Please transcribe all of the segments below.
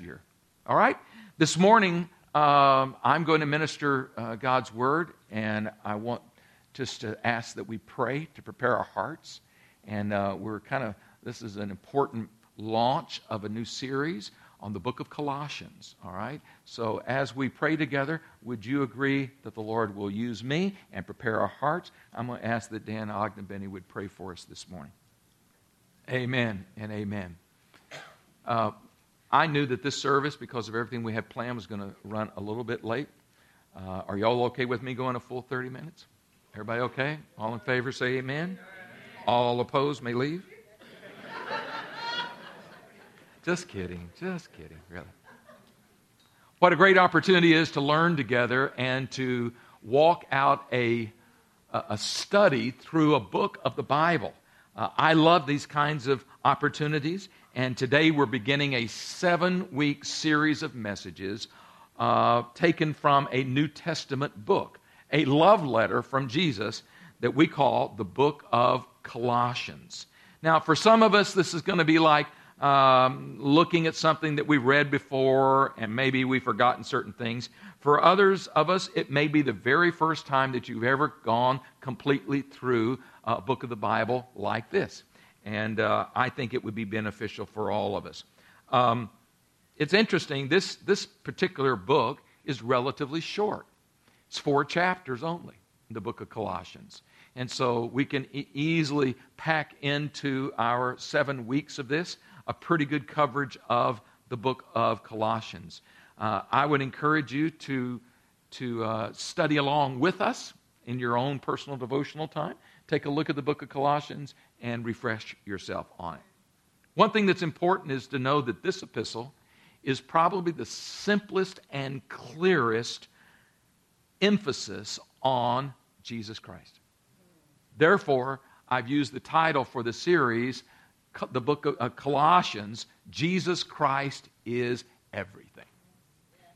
year. All right? This morning, um, I'm going to minister uh, God's word, and I want just to ask that we pray to prepare our hearts. And uh, we're kind of, this is an important launch of a new series on the book of Colossians. All right? So as we pray together, would you agree that the Lord will use me and prepare our hearts? I'm going to ask that Dan Ogdenbenny would pray for us this morning. Amen and amen. Uh, I knew that this service, because of everything we had planned, was going to run a little bit late. Uh, are y'all okay with me going a full 30 minutes? Everybody okay? All in favor say amen. All opposed may leave. just kidding. Just kidding, really. What a great opportunity is to learn together and to walk out a, a study through a book of the Bible. Uh, I love these kinds of opportunities, and today we're beginning a seven week series of messages uh, taken from a New Testament book, a love letter from Jesus that we call the book of Colossians. Now, for some of us, this is going to be like um, looking at something that we've read before and maybe we've forgotten certain things. For others of us, it may be the very first time that you've ever gone completely through a book of the Bible like this. And uh, I think it would be beneficial for all of us. Um, it's interesting, this, this particular book is relatively short. It's four chapters only, the book of Colossians. And so we can e- easily pack into our seven weeks of this a pretty good coverage of the book of Colossians. Uh, I would encourage you to, to uh, study along with us in your own personal devotional time. Take a look at the book of Colossians and refresh yourself on it. One thing that's important is to know that this epistle is probably the simplest and clearest emphasis on Jesus Christ. Therefore, I've used the title for the series, the book of uh, Colossians Jesus Christ is everything.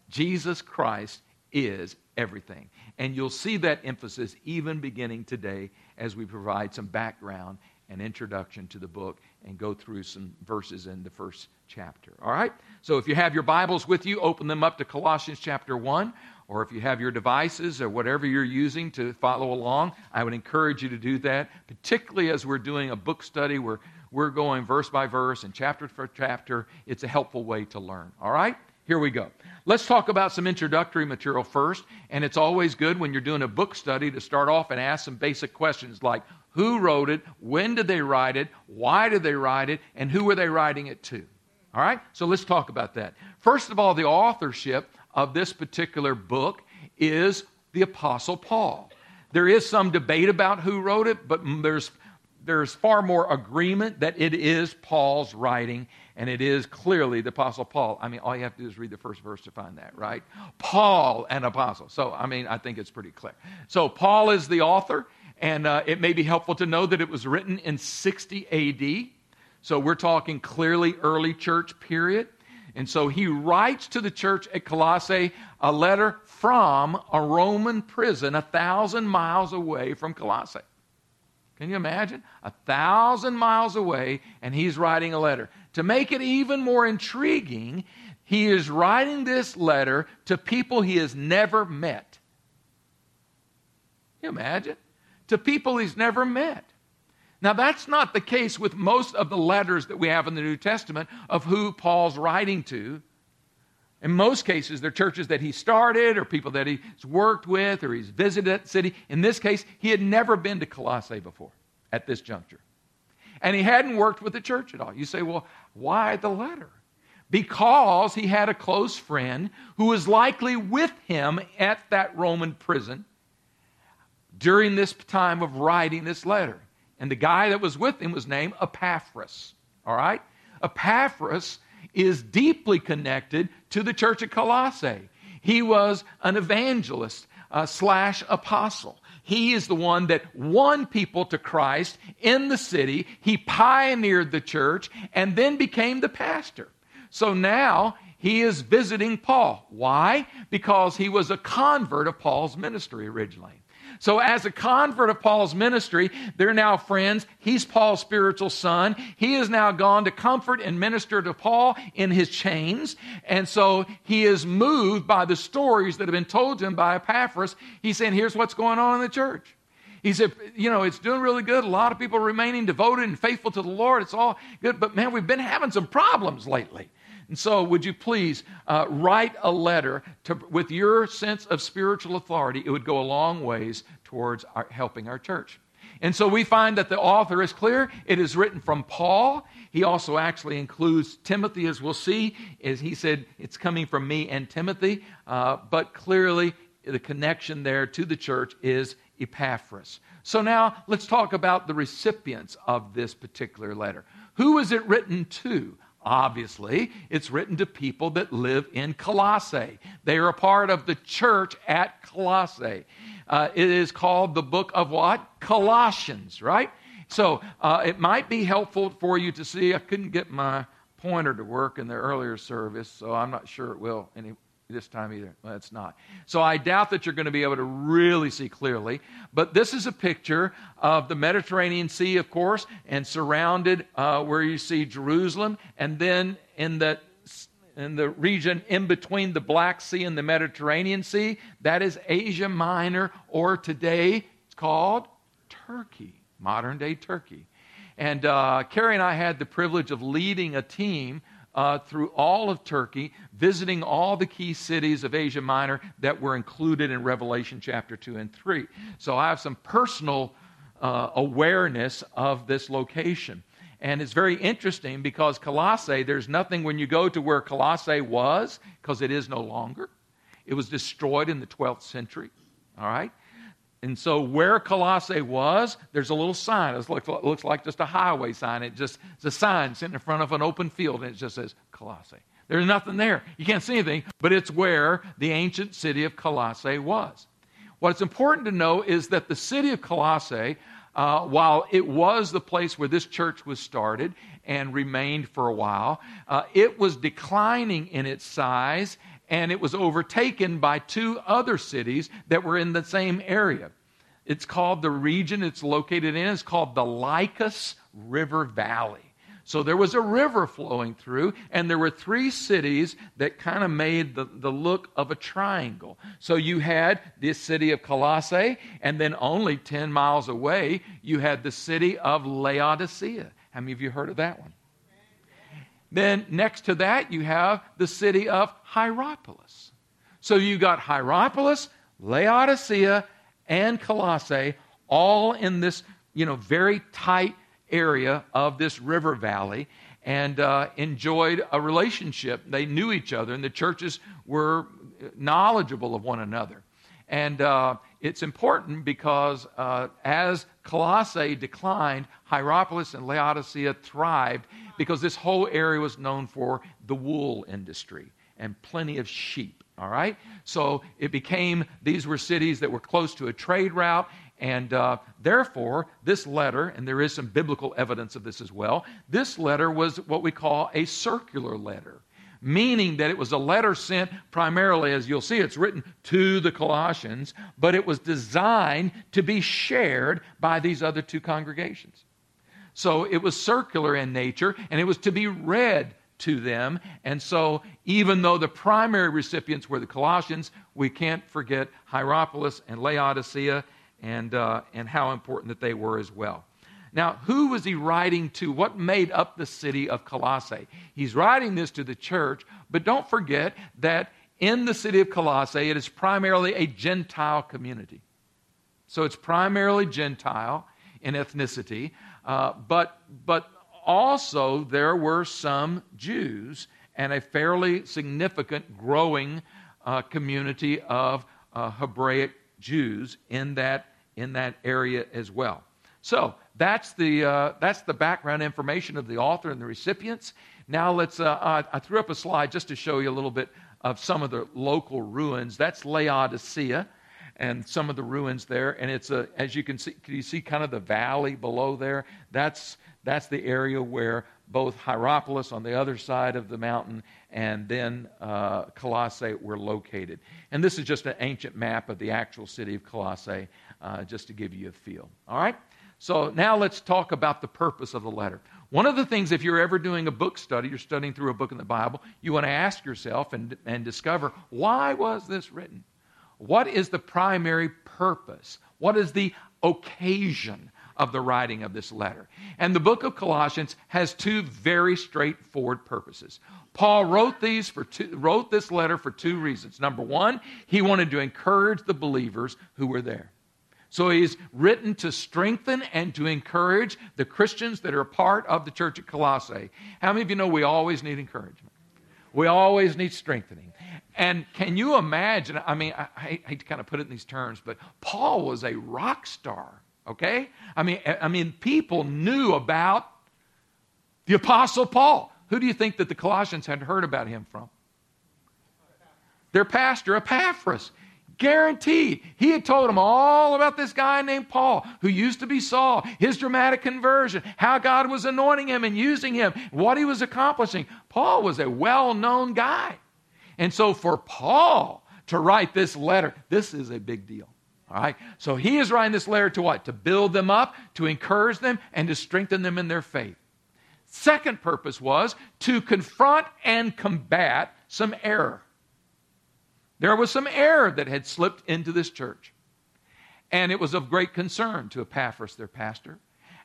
Jesus Christ is everything. And you'll see that emphasis even beginning today as we provide some background and introduction to the book and go through some verses in the first chapter. All right? So if you have your Bibles with you, open them up to Colossians chapter 1. Or if you have your devices or whatever you're using to follow along, I would encourage you to do that, particularly as we're doing a book study where we're going verse by verse and chapter for chapter. It's a helpful way to learn. All right? Here we go. Let's talk about some introductory material first. And it's always good when you're doing a book study to start off and ask some basic questions like who wrote it, when did they write it, why did they write it, and who were they writing it to. All right? So let's talk about that. First of all, the authorship of this particular book is the Apostle Paul. There is some debate about who wrote it, but there's, there's far more agreement that it is Paul's writing and it is clearly the Apostle Paul. I mean, all you have to do is read the first verse to find that, right? Paul, an apostle. So, I mean, I think it's pretty clear. So, Paul is the author, and uh, it may be helpful to know that it was written in 60 AD. So, we're talking clearly early church period. And so he writes to the church at Colossae a letter from a Roman prison a thousand miles away from Colossae. Can you imagine? A thousand miles away, and he's writing a letter. To make it even more intriguing, he is writing this letter to people he has never met. Can you imagine? To people he's never met. Now, that's not the case with most of the letters that we have in the New Testament of who Paul's writing to. In most cases, they're churches that he started or people that he's worked with or he's visited that city. In this case, he had never been to Colossae before at this juncture. And he hadn't worked with the church at all. You say, well, why the letter? Because he had a close friend who was likely with him at that Roman prison during this time of writing this letter. And the guy that was with him was named Epaphras. All right? Epaphras is deeply connected to the church at Colossae. He was an evangelist uh, slash apostle. He is the one that won people to Christ in the city. He pioneered the church and then became the pastor. So now he is visiting Paul. Why? Because he was a convert of Paul's ministry originally. So, as a convert of Paul's ministry, they're now friends. He's Paul's spiritual son. He has now gone to comfort and minister to Paul in his chains. And so he is moved by the stories that have been told to him by Epaphras. He's saying, Here's what's going on in the church. He said, You know, it's doing really good. A lot of people remaining devoted and faithful to the Lord. It's all good. But man, we've been having some problems lately. And so, would you please uh, write a letter to, with your sense of spiritual authority? It would go a long ways towards our, helping our church. And so we find that the author is clear. It is written from Paul. He also actually includes Timothy, as we'll see. As he said, it's coming from me and Timothy. Uh, but clearly, the connection there to the church is Epaphras. So now let's talk about the recipients of this particular letter. Who is it written to? Obviously, it's written to people that live in Colossae. They are a part of the church at Colossae. Uh, it is called the book of what? Colossians, right? So uh, it might be helpful for you to see. I couldn't get my pointer to work in the earlier service, so I'm not sure it will any, this time either. Well, it's not. So I doubt that you're going to be able to really see clearly. But this is a picture of the Mediterranean Sea, of course, and surrounded uh, where you see Jerusalem, and then in the in the region in between the Black Sea and the Mediterranean Sea, that is Asia Minor, or today it's called Turkey, modern day Turkey. And uh, Carrie and I had the privilege of leading a team uh, through all of Turkey, visiting all the key cities of Asia Minor that were included in Revelation chapter 2 and 3. So I have some personal uh, awareness of this location. And it's very interesting because Colossae, there's nothing when you go to where Colossae was, because it is no longer. It was destroyed in the 12th century. All right? And so, where Colossae was, there's a little sign. It looks, looks like just a highway sign. It just it's a sign sitting in front of an open field, and it just says Colossae. There's nothing there. You can't see anything, but it's where the ancient city of Colossae was. What's important to know is that the city of Colossae, uh, while it was the place where this church was started and remained for a while, uh, it was declining in its size and it was overtaken by two other cities that were in the same area. It's called the region it's located in, it's called the Lycus River Valley. So there was a river flowing through, and there were three cities that kind of made the, the look of a triangle. So you had this city of Colossae, and then only 10 miles away, you had the city of Laodicea. How many of you heard of that one? Then next to that, you have the city of Hierapolis. So you got Hierapolis, Laodicea, and Colossae all in this, you know, very tight area of this river valley and uh, enjoyed a relationship. They knew each other, and the churches were knowledgeable of one another. And uh, it's important because uh, as Colossae declined, Hierapolis and Laodicea thrived because this whole area was known for the wool industry and plenty of sheep. All right? So it became, these were cities that were close to a trade route, and uh, therefore, this letter, and there is some biblical evidence of this as well, this letter was what we call a circular letter meaning that it was a letter sent primarily, as you'll see, it's written to the Colossians, but it was designed to be shared by these other two congregations. So it was circular in nature, and it was to be read to them. And so, even though the primary recipients were the Colossians, we can't forget Hierapolis and Laodicea and, uh, and how important that they were as well. Now, who was he writing to? What made up the city of Colossae? He's writing this to the church, but don't forget that in the city of Colossae, it is primarily a Gentile community. So it's primarily Gentile in ethnicity, uh, but, but also there were some Jews and a fairly significant growing uh, community of uh, Hebraic Jews in that, in that area as well. So that's the, uh, that's the background information of the author and the recipients. Now let's, uh, I, I, threw up a slide just to show you a little bit of some of the local ruins. That's Laodicea and some of the ruins there. And it's a, as you can see, can you see kind of the valley below there? That's, that's the area where both Hierapolis on the other side of the mountain and then uh, Colossae were located. And this is just an ancient map of the actual city of Colossae, uh, just to give you a feel. All right? So now let's talk about the purpose of the letter. One of the things, if you're ever doing a book study, you're studying through a book in the Bible, you want to ask yourself and, and discover why was this written? What is the primary purpose? What is the occasion of the writing of this letter? And the book of Colossians has two very straightforward purposes. Paul wrote these for two, wrote this letter for two reasons. Number one, he wanted to encourage the believers who were there. So he's written to strengthen and to encourage the Christians that are part of the church at Colossae. How many of you know we always need encouragement? We always need strengthening. And can you imagine? I mean, I, I hate to kind of put it in these terms, but Paul was a rock star, okay? I mean, I mean, people knew about the Apostle Paul. Who do you think that the Colossians had heard about him from? Their pastor, Epaphras. Guaranteed. He had told them all about this guy named Paul, who used to be Saul, his dramatic conversion, how God was anointing him and using him, what he was accomplishing. Paul was a well known guy. And so for Paul to write this letter, this is a big deal. All right? So he is writing this letter to what? To build them up, to encourage them, and to strengthen them in their faith. Second purpose was to confront and combat some error. There was some error that had slipped into this church. And it was of great concern to Epaphras, their pastor.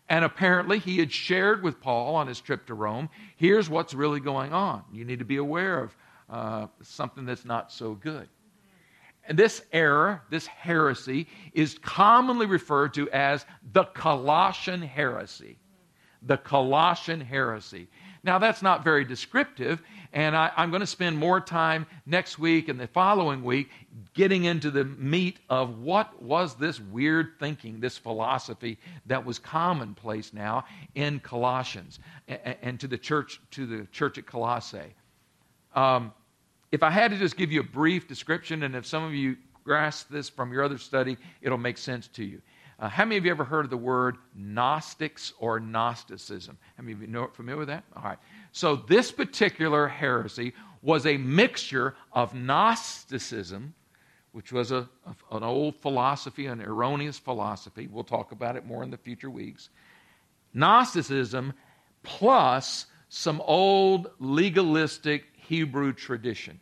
And apparently, he had shared with Paul on his trip to Rome here's what's really going on. You need to be aware of uh, something that's not so good. And this error, this heresy, is commonly referred to as the Colossian heresy. The Colossian heresy. Now, that's not very descriptive, and I, am going to spend more time next week and the following week getting into the meat of what was this weird thinking, this philosophy that was commonplace now in Colossians and, and to the church, to the church at Colossae. Um, if I had to just give you a brief description, and if some of you grasp this from your other study, it'll make sense to you. Uh, how many of you ever heard of the word Gnostics or Gnosticism? How many of you know familiar with that? All right. So this particular heresy was a mixture of Gnosticism, which was a, an old philosophy, an erroneous philosophy. We'll talk about it more in the future weeks. Gnosticism plus some old legalistic Hebrew tradition.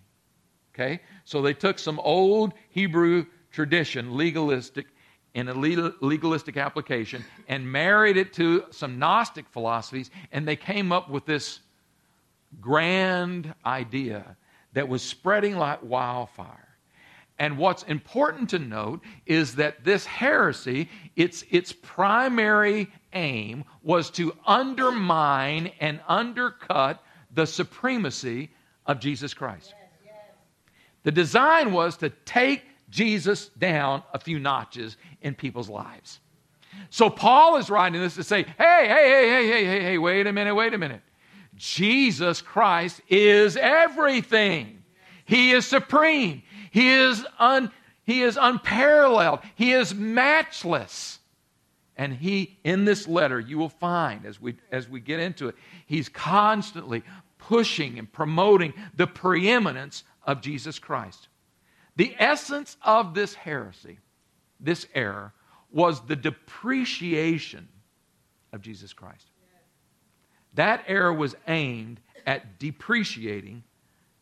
Okay? So they took some old Hebrew tradition, legalistic, in a legalistic application and married it to some Gnostic philosophies, and they came up with this grand idea that was spreading like wildfire. And what's important to note is that this heresy, its, its primary aim was to undermine and undercut the supremacy of Jesus Christ. The design was to take Jesus down a few notches in people's lives. So Paul is writing this to say, hey, hey, hey, hey, hey, hey, hey, wait a minute, wait a minute. Jesus Christ is everything. He is supreme. He is, un, he is unparalleled. He is matchless. And he, in this letter, you will find as we, as we get into it, he's constantly pushing and promoting the preeminence of Jesus Christ. The essence of this heresy, this error, was the depreciation of Jesus Christ. That error was aimed at depreciating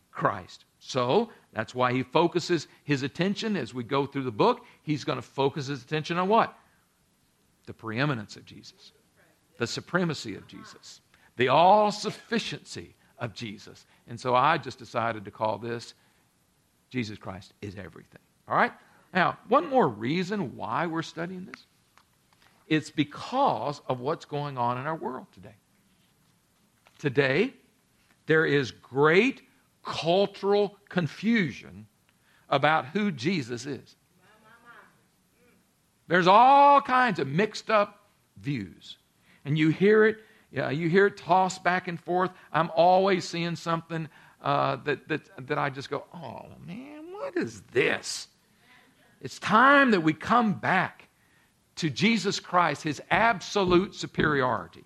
Christ. So that's why he focuses his attention as we go through the book. He's going to focus his attention on what? The preeminence of Jesus, the supremacy of Jesus, the all sufficiency of Jesus. And so I just decided to call this Jesus Christ is everything. All right? Now, one more reason why we're studying this it's because of what's going on in our world today. Today, there is great cultural confusion about who Jesus is. There's all kinds of mixed up views. And you hear it, yeah, you hear it tossed back and forth. I'm always seeing something uh, that, that, that I just go, oh man, what is this? It's time that we come back to Jesus Christ, his absolute superiority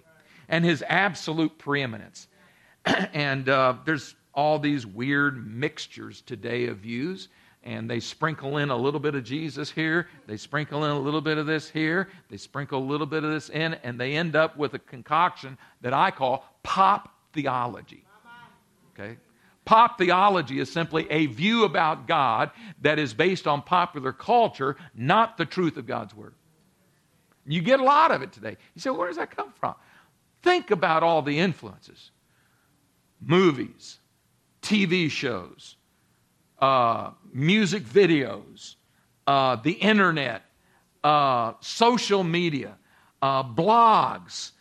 and his absolute preeminence. and uh, there's all these weird mixtures today of views and they sprinkle in a little bit of Jesus here, they sprinkle in a little bit of this here, they sprinkle a little bit of this in, and they end up with a concoction that I call pop theology. Okay? Pop theology is simply a view about God that is based on popular culture, not the truth of God's Word. You get a lot of it today. You say, where does that come from? Think about all the influences movies, TV shows, uh, music videos, uh, the internet, uh, social media, uh, blogs,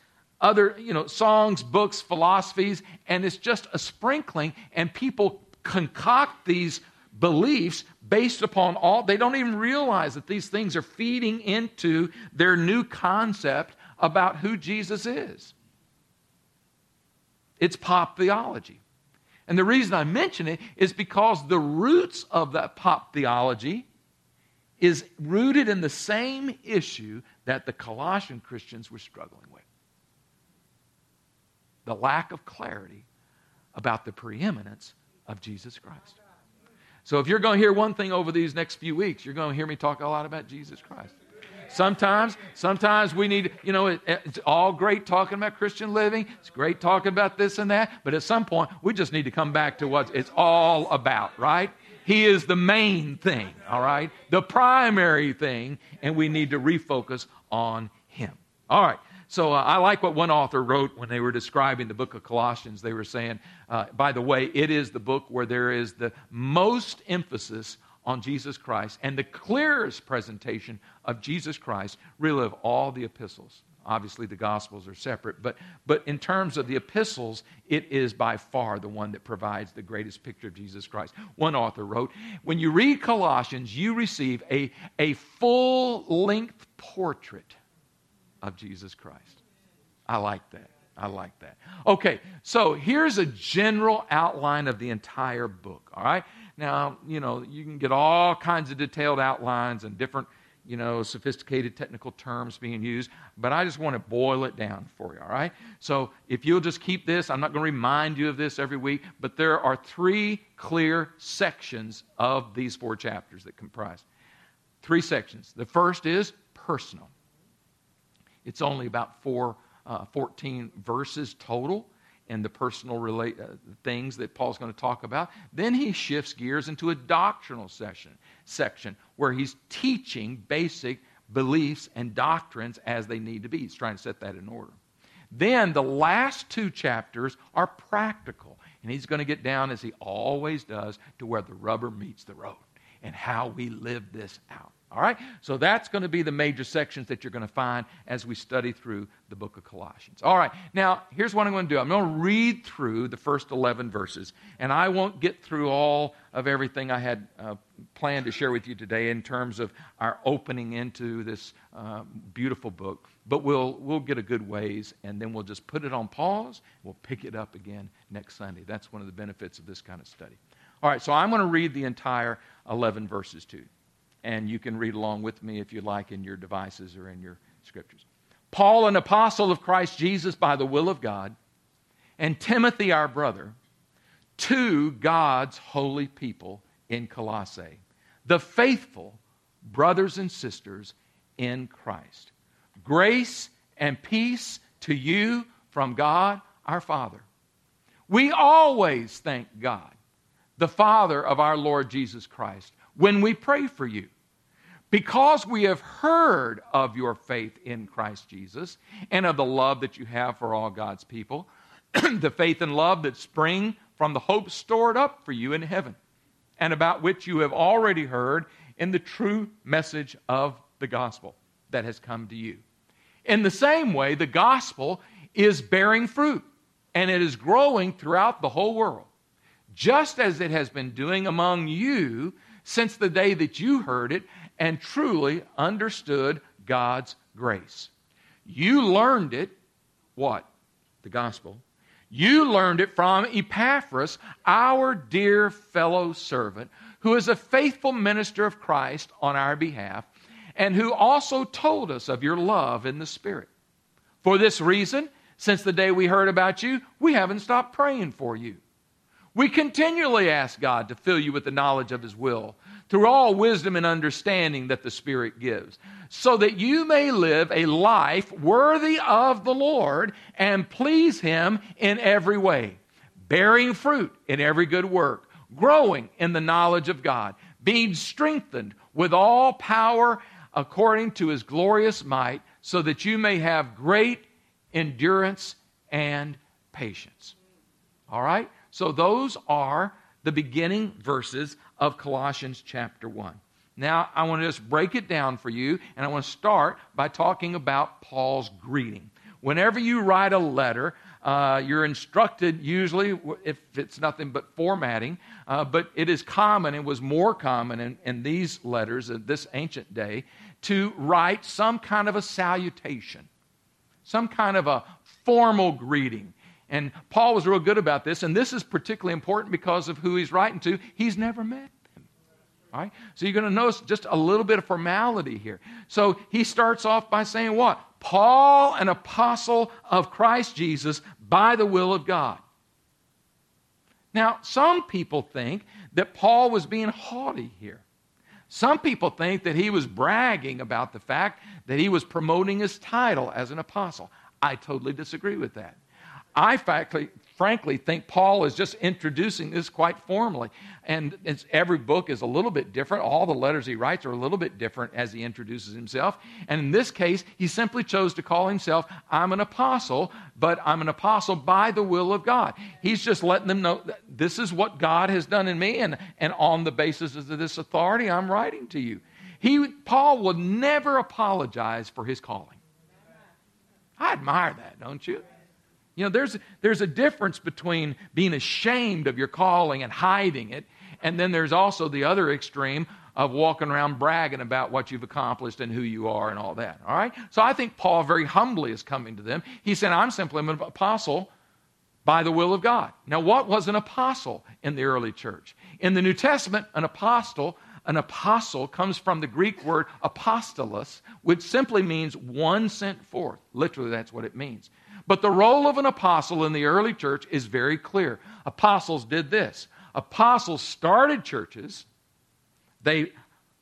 other, you know, songs, books, philosophies, and it's just a sprinkling, and people concoct these beliefs based upon all, they don't even realize that these things are feeding into their new concept about who Jesus is. It's pop theology. And the reason I mention it is because the roots of that pop theology is rooted in the same issue that the Colossian Christians were struggling with the lack of clarity about the preeminence of Jesus Christ. So, if you're going to hear one thing over these next few weeks, you're going to hear me talk a lot about Jesus Christ. Sometimes, sometimes we need, you know, it, it's all great talking about Christian living. It's great talking about this and that. But at some point, we just need to come back to what it's all about, right? He is the main thing, all right? The primary thing, and we need to refocus on Him. All right. So uh, I like what one author wrote when they were describing the book of Colossians. They were saying, uh, by the way, it is the book where there is the most emphasis on Jesus Christ and the clearest presentation of Jesus Christ, really, of all the epistles. Obviously, the Gospels are separate, but, but in terms of the epistles, it is by far the one that provides the greatest picture of Jesus Christ. One author wrote When you read Colossians, you receive a, a full length portrait of Jesus Christ. I like that. I like that. Okay, so here's a general outline of the entire book, all right? Now, you know, you can get all kinds of detailed outlines and different, you know, sophisticated technical terms being used, but I just want to boil it down for you, all right? So if you'll just keep this, I'm not going to remind you of this every week, but there are three clear sections of these four chapters that comprise. Three sections. The first is personal. It's only about four, uh, 14 verses total and the personal relate, uh, things that Paul's going to talk about. Then he shifts gears into a doctrinal session, section where he's teaching basic beliefs and doctrines as they need to be. He's trying to set that in order. Then the last two chapters are practical, and he's going to get down, as he always does, to where the rubber meets the road and how we live this out. All right? So that's going to be the major sections that you're going to find as we study through the book of Colossians. All right. Now, here's what I'm going to do I'm going to read through the first 11 verses, and I won't get through all of everything I had uh, planned to share with you today in terms of our opening into this uh, beautiful book, but we'll, we'll get a good ways, and then we'll just put it on pause. We'll pick it up again next Sunday. That's one of the benefits of this kind of study. All right, so I'm going to read the entire 11 verses to you and you can read along with me if you like in your devices or in your scriptures. Paul, an apostle of Christ Jesus by the will of God, and Timothy, our brother, to God's holy people in Colossae, the faithful brothers and sisters in Christ. Grace and peace to you from God our Father. We always thank God, the Father of our Lord Jesus Christ when we pray for you. Because we have heard of your faith in Christ Jesus and of the love that you have for all God's people, the faith and love that spring from the hope stored up for you in heaven, and about which you have already heard in the true message of the gospel that has come to you. In the same way, the gospel is bearing fruit, and it is growing throughout the whole world, just as it has been doing among you since the day that you heard it and truly understood God's grace. You learned it, what? The gospel. You learned it from Epaphras, our dear fellow servant, who is a faithful minister of Christ on our behalf, and who also told us of your love in the Spirit. For this reason, since the day we heard about you, we haven't stopped praying for you. We continually ask God to fill you with the knowledge of His will through all wisdom and understanding that the Spirit gives, so that you may live a life worthy of the Lord and please Him in every way, bearing fruit in every good work, growing in the knowledge of God, being strengthened with all power according to His glorious might, so that you may have great endurance and patience. All right? So those are the beginning verses of Colossians chapter 1. Now, I want to just break it down for you, and I want to start by talking about Paul's greeting. Whenever you write a letter, uh, you're instructed, usually, if it's nothing but formatting, uh, but it is common, it was more common in, in these letters of this ancient day, to write some kind of a salutation, some kind of a formal greeting. And Paul was real good about this, and this is particularly important because of who he's writing to. He's never met them. All right? So you're going to notice just a little bit of formality here. So he starts off by saying what? Paul, an apostle of Christ Jesus by the will of God. Now, some people think that Paul was being haughty here. Some people think that he was bragging about the fact that he was promoting his title as an apostle. I totally disagree with that. I frankly, frankly think Paul is just introducing this quite formally. And every book is a little bit different. All the letters he writes are a little bit different as he introduces himself. And in this case, he simply chose to call himself, I'm an apostle, but I'm an apostle by the will of God. He's just letting them know this is what God has done in me, and, and on the basis of this authority, I'm writing to you. He, Paul will never apologize for his calling. I admire that, don't you? You know, there's, there's a difference between being ashamed of your calling and hiding it, and then there's also the other extreme of walking around bragging about what you've accomplished and who you are and all that. All right? So I think Paul very humbly is coming to them. He said, I'm simply an apostle by the will of God. Now, what was an apostle in the early church? In the New Testament, an apostle an apostle comes from the Greek word apostolos, which simply means one sent forth. Literally, that's what it means. But the role of an apostle in the early church is very clear. Apostles did this apostles started churches, they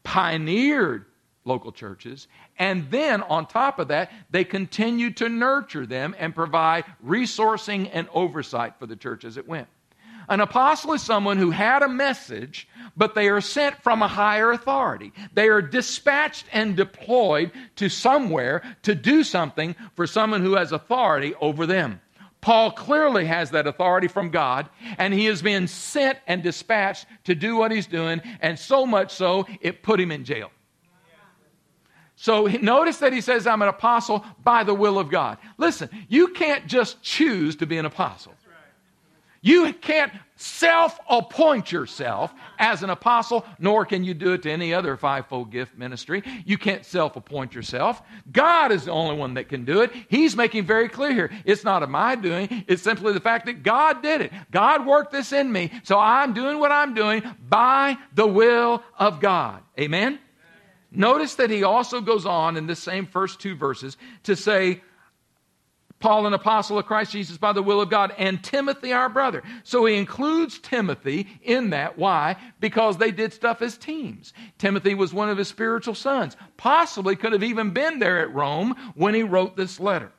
pioneered local churches, and then on top of that, they continued to nurture them and provide resourcing and oversight for the church as it went. An apostle is someone who had a message, but they are sent from a higher authority. They are dispatched and deployed to somewhere to do something for someone who has authority over them. Paul clearly has that authority from God, and he has been sent and dispatched to do what he's doing, and so much so, it put him in jail. So notice that he says, I'm an apostle by the will of God. Listen, you can't just choose to be an apostle. You can't self appoint yourself as an apostle, nor can you do it to any other fivefold gift ministry. You can't self appoint yourself. God is the only one that can do it. He's making very clear here it's not of my doing, it's simply the fact that God did it. God worked this in me, so I'm doing what I'm doing by the will of God. Amen? Notice that he also goes on in the same first two verses to say, Paul, an apostle of Christ Jesus by the will of God, and Timothy, our brother. So he includes Timothy in that. Why? Because they did stuff as teams. Timothy was one of his spiritual sons, possibly could have even been there at Rome when he wrote this letter.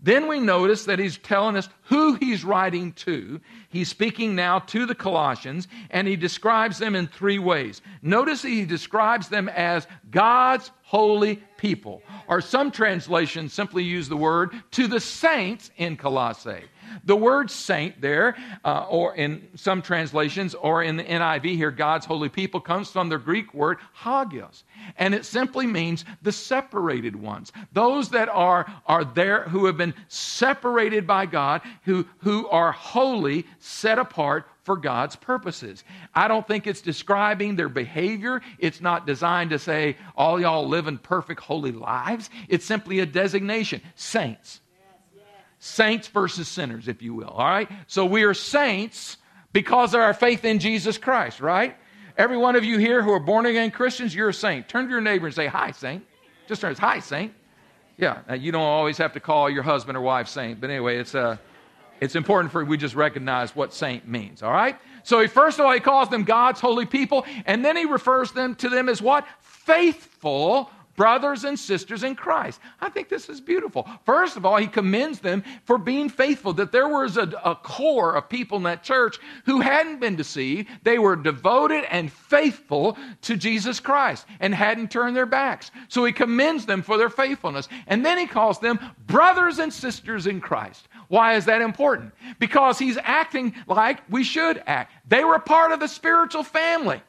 Then we notice that he's telling us who he's writing to. He's speaking now to the Colossians, and he describes them in three ways. Notice he describes them as God's holy people, or some translations simply use the word to the saints in Colossae. The word saint there, uh, or in some translations, or in the NIV here, God's holy people, comes from the Greek word hagios. And it simply means the separated ones. Those that are, are there who have been separated by God, who, who are holy, set apart for God's purposes. I don't think it's describing their behavior. It's not designed to say, all y'all live in perfect, holy lives. It's simply a designation saints. Saints versus sinners, if you will. All right? So we are saints because of our faith in Jesus Christ, right? Every one of you here who are born again Christians, you're a saint. Turn to your neighbor and say, Hi, saint. Just turn, Hi, saint. Yeah, you don't always have to call your husband or wife saint, but anyway, it's, uh, It's important for we just recognize what saint means, all right? So he first of all he calls them God's holy people, and then he refers them to them as what? Faithful brothers and sisters in Christ. I think this is beautiful. First of all, he commends them for being faithful, that there was a, a, core of people in that church who hadn't been deceived. They were devoted and faithful to Jesus Christ and hadn't turned their backs. So he commends them for their faithfulness. And then he calls them brothers and sisters in Christ. Why is that important? Because he's acting like we should act. They were part of the spiritual family.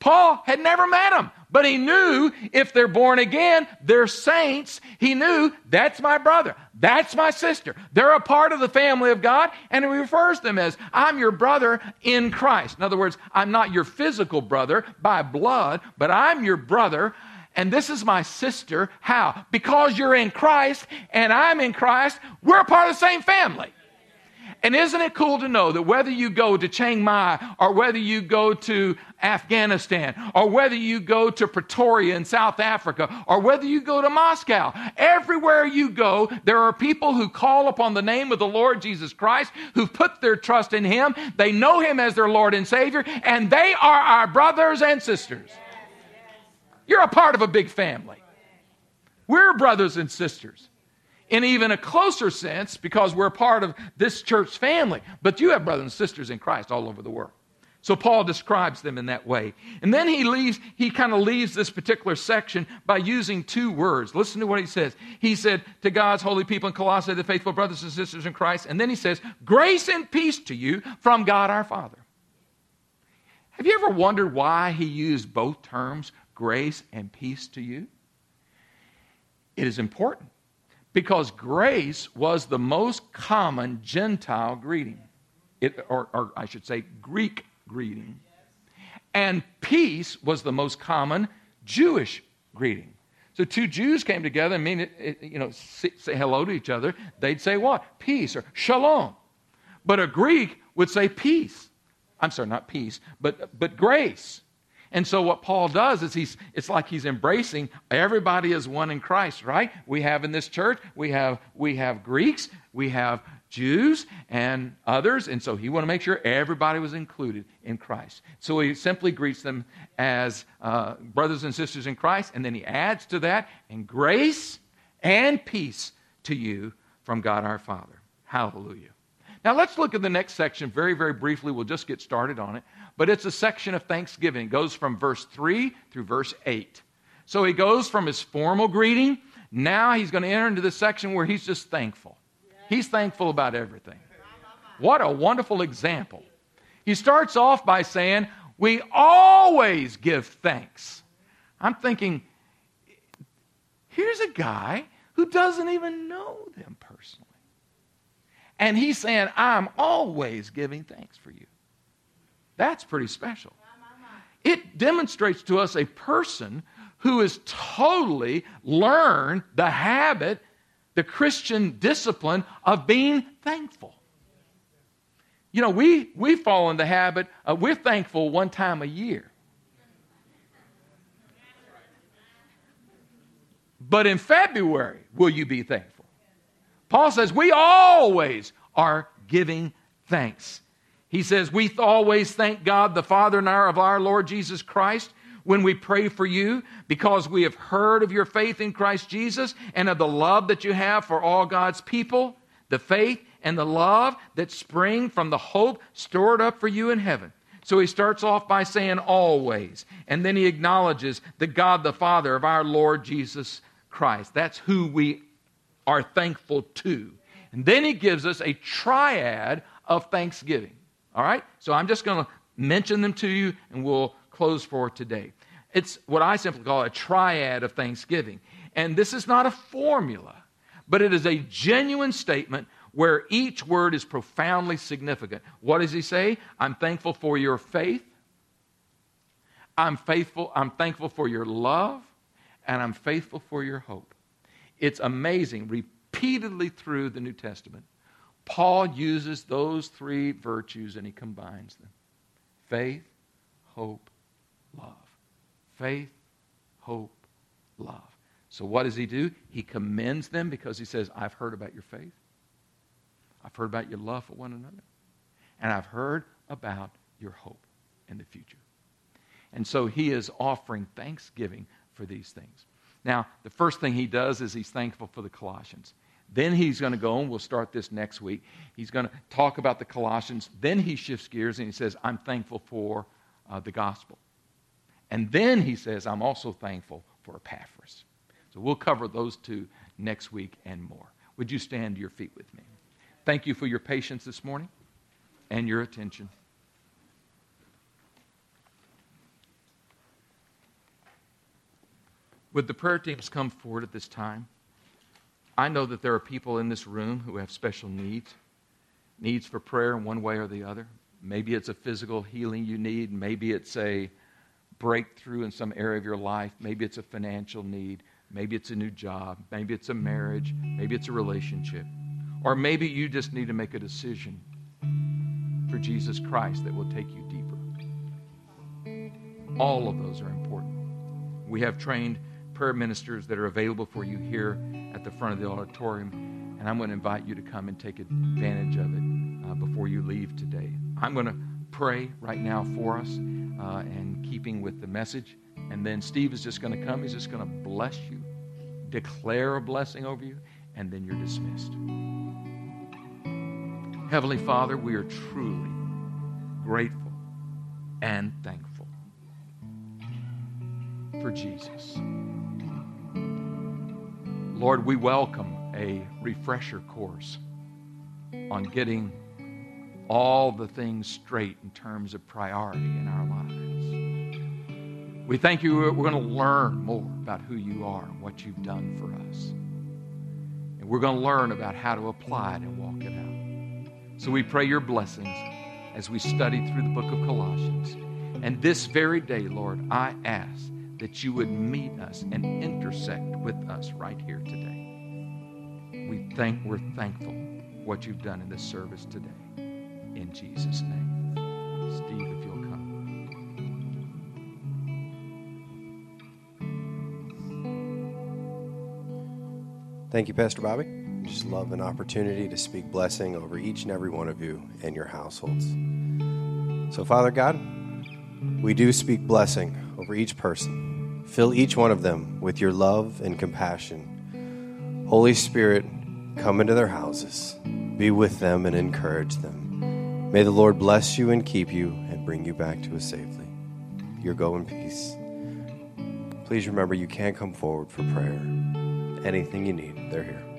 Paul had never met them, but he knew if they're born again, they're saints. He knew that's my brother, that's my sister. They're a part of the family of God, and he refers to them as I'm your brother in Christ. In other words, I'm not your physical brother by blood, but I'm your brother. And this is my sister. How? Because you're in Christ and I'm in Christ, we're part of the same family. And isn't it cool to know that whether you go to Chiang Mai or whether you go to Afghanistan or whether you go to Pretoria in South Africa or whether you go to Moscow, everywhere you go, there are people who call upon the name of the Lord Jesus Christ, who put their trust in Him. They know Him as their Lord and Savior, and they are our brothers and sisters. You're a part of a big family. We're brothers and sisters in even a closer sense because we're part of this church family. But you have brothers and sisters in Christ all over the world. So Paul describes them in that way. And then he leaves, he kind of leaves this particular section by using two words. Listen to what he says. He said, To God's holy people in Colossae, the faithful brothers and sisters in Christ. And then he says, Grace and peace to you from God our Father. Have you ever wondered why he used both terms, grace and peace to you? It is important because grace was the most common Gentile greeting, it, or, or I should say, Greek greeting. And peace was the most common Jewish greeting. So two Jews came together and mean you know say, say hello to each other. They'd say what? Peace or shalom. But a Greek would say peace. I'm sorry, not peace, but but grace. And so what Paul does is he's it's like he's embracing everybody is one in Christ, right? We have in this church, we have we have Greeks, we have Jews and others, and so he wanted to make sure everybody was included in Christ. So he simply greets them as uh, brothers and sisters in Christ, and then he adds to that, and grace and peace to you from God our Father. Hallelujah. Now let's look at the next section very, very briefly. We'll just get started on it but it's a section of thanksgiving. It goes from verse 3 through verse 8. So he goes from his formal greeting. Now he's going to enter into the section where he's just thankful. He's thankful about everything. What a wonderful example. He starts off by saying, We always give thanks. I'm thinking, here's a guy who doesn't even know them personally. And he's saying, I'm always giving thanks for you. That's pretty special. It demonstrates to us a person who has totally learned the habit, the Christian discipline of being thankful. You know, we, we fall in the habit of we're thankful one time a year. But in February, will you be thankful? Paul says we always are giving thanks. He says, We always thank God, the Father and our, of our Lord Jesus Christ, when we pray for you, because we have heard of your faith in Christ Jesus and of the love that you have for all God's people, the faith and the love that spring from the hope stored up for you in heaven. So he starts off by saying always, and then he acknowledges the God the Father of our Lord Jesus Christ. That's who we are thankful to. And then he gives us a triad of thanksgiving. All right? So I'm just going to mention them to you and we'll close for today. It's what I simply call a triad of thanksgiving. And this is not a formula, but it is a genuine statement where each word is profoundly significant. What does he say? I'm thankful for your faith. I'm faithful, I'm thankful for your love, and I'm faithful for your hope. It's amazing repeatedly through the New Testament Paul uses those three virtues and he combines them faith, hope, love. Faith, hope, love. So, what does he do? He commends them because he says, I've heard about your faith. I've heard about your love for one another. And I've heard about your hope in the future. And so he is offering thanksgiving for these things. Now, the first thing he does is he's thankful for the Colossians. Then he's going to go, and we'll start this next week. He's going to talk about the Colossians. Then he shifts gears and he says, I'm thankful for uh, the gospel. And then he says, I'm also thankful for Epaphras. So we'll cover those two next week and more. Would you stand to your feet with me? Thank you for your patience this morning and your attention. Would the prayer teams come forward at this time? I know that there are people in this room who have special needs, needs for prayer in one way or the other. Maybe it's a physical healing you need, maybe it's a breakthrough in some area of your life, maybe it's a financial need, maybe it's a new job, maybe it's a marriage, maybe it's a relationship, or maybe you just need to make a decision for Jesus Christ that will take you deeper. All of those are important. We have trained prayer ministers that are available for you here at the front of the auditorium, and I'm going to invite you to come and take advantage of it uh, before you leave today. I'm going to pray right now for us uh, and keeping with the message, and then Steve is just going to come. He's just going to bless you, declare a blessing over you, and then you're dismissed. Heavenly Father, we are truly grateful and thankful for Jesus. Lord, we welcome a refresher course on getting all the things straight in terms of priority in our lives. We thank you. We're going to learn more about who you are and what you've done for us. And we're going to learn about how to apply it and walk it out. So we pray your blessings as we study through the book of Colossians. And this very day, Lord, I ask that you would meet us and intersect with us right here today. We thank, we're thankful for what you've done in this service today. In Jesus' name. Steve, if you'll come. Thank you, Pastor Bobby. Just love an opportunity to speak blessing over each and every one of you and your households. So, Father God, we do speak blessing over each person. Fill each one of them with your love and compassion. Holy Spirit, come into their houses. Be with them and encourage them. May the Lord bless you and keep you and bring you back to us safely. Your go in peace. Please remember you can come forward for prayer. Anything you need, they're here.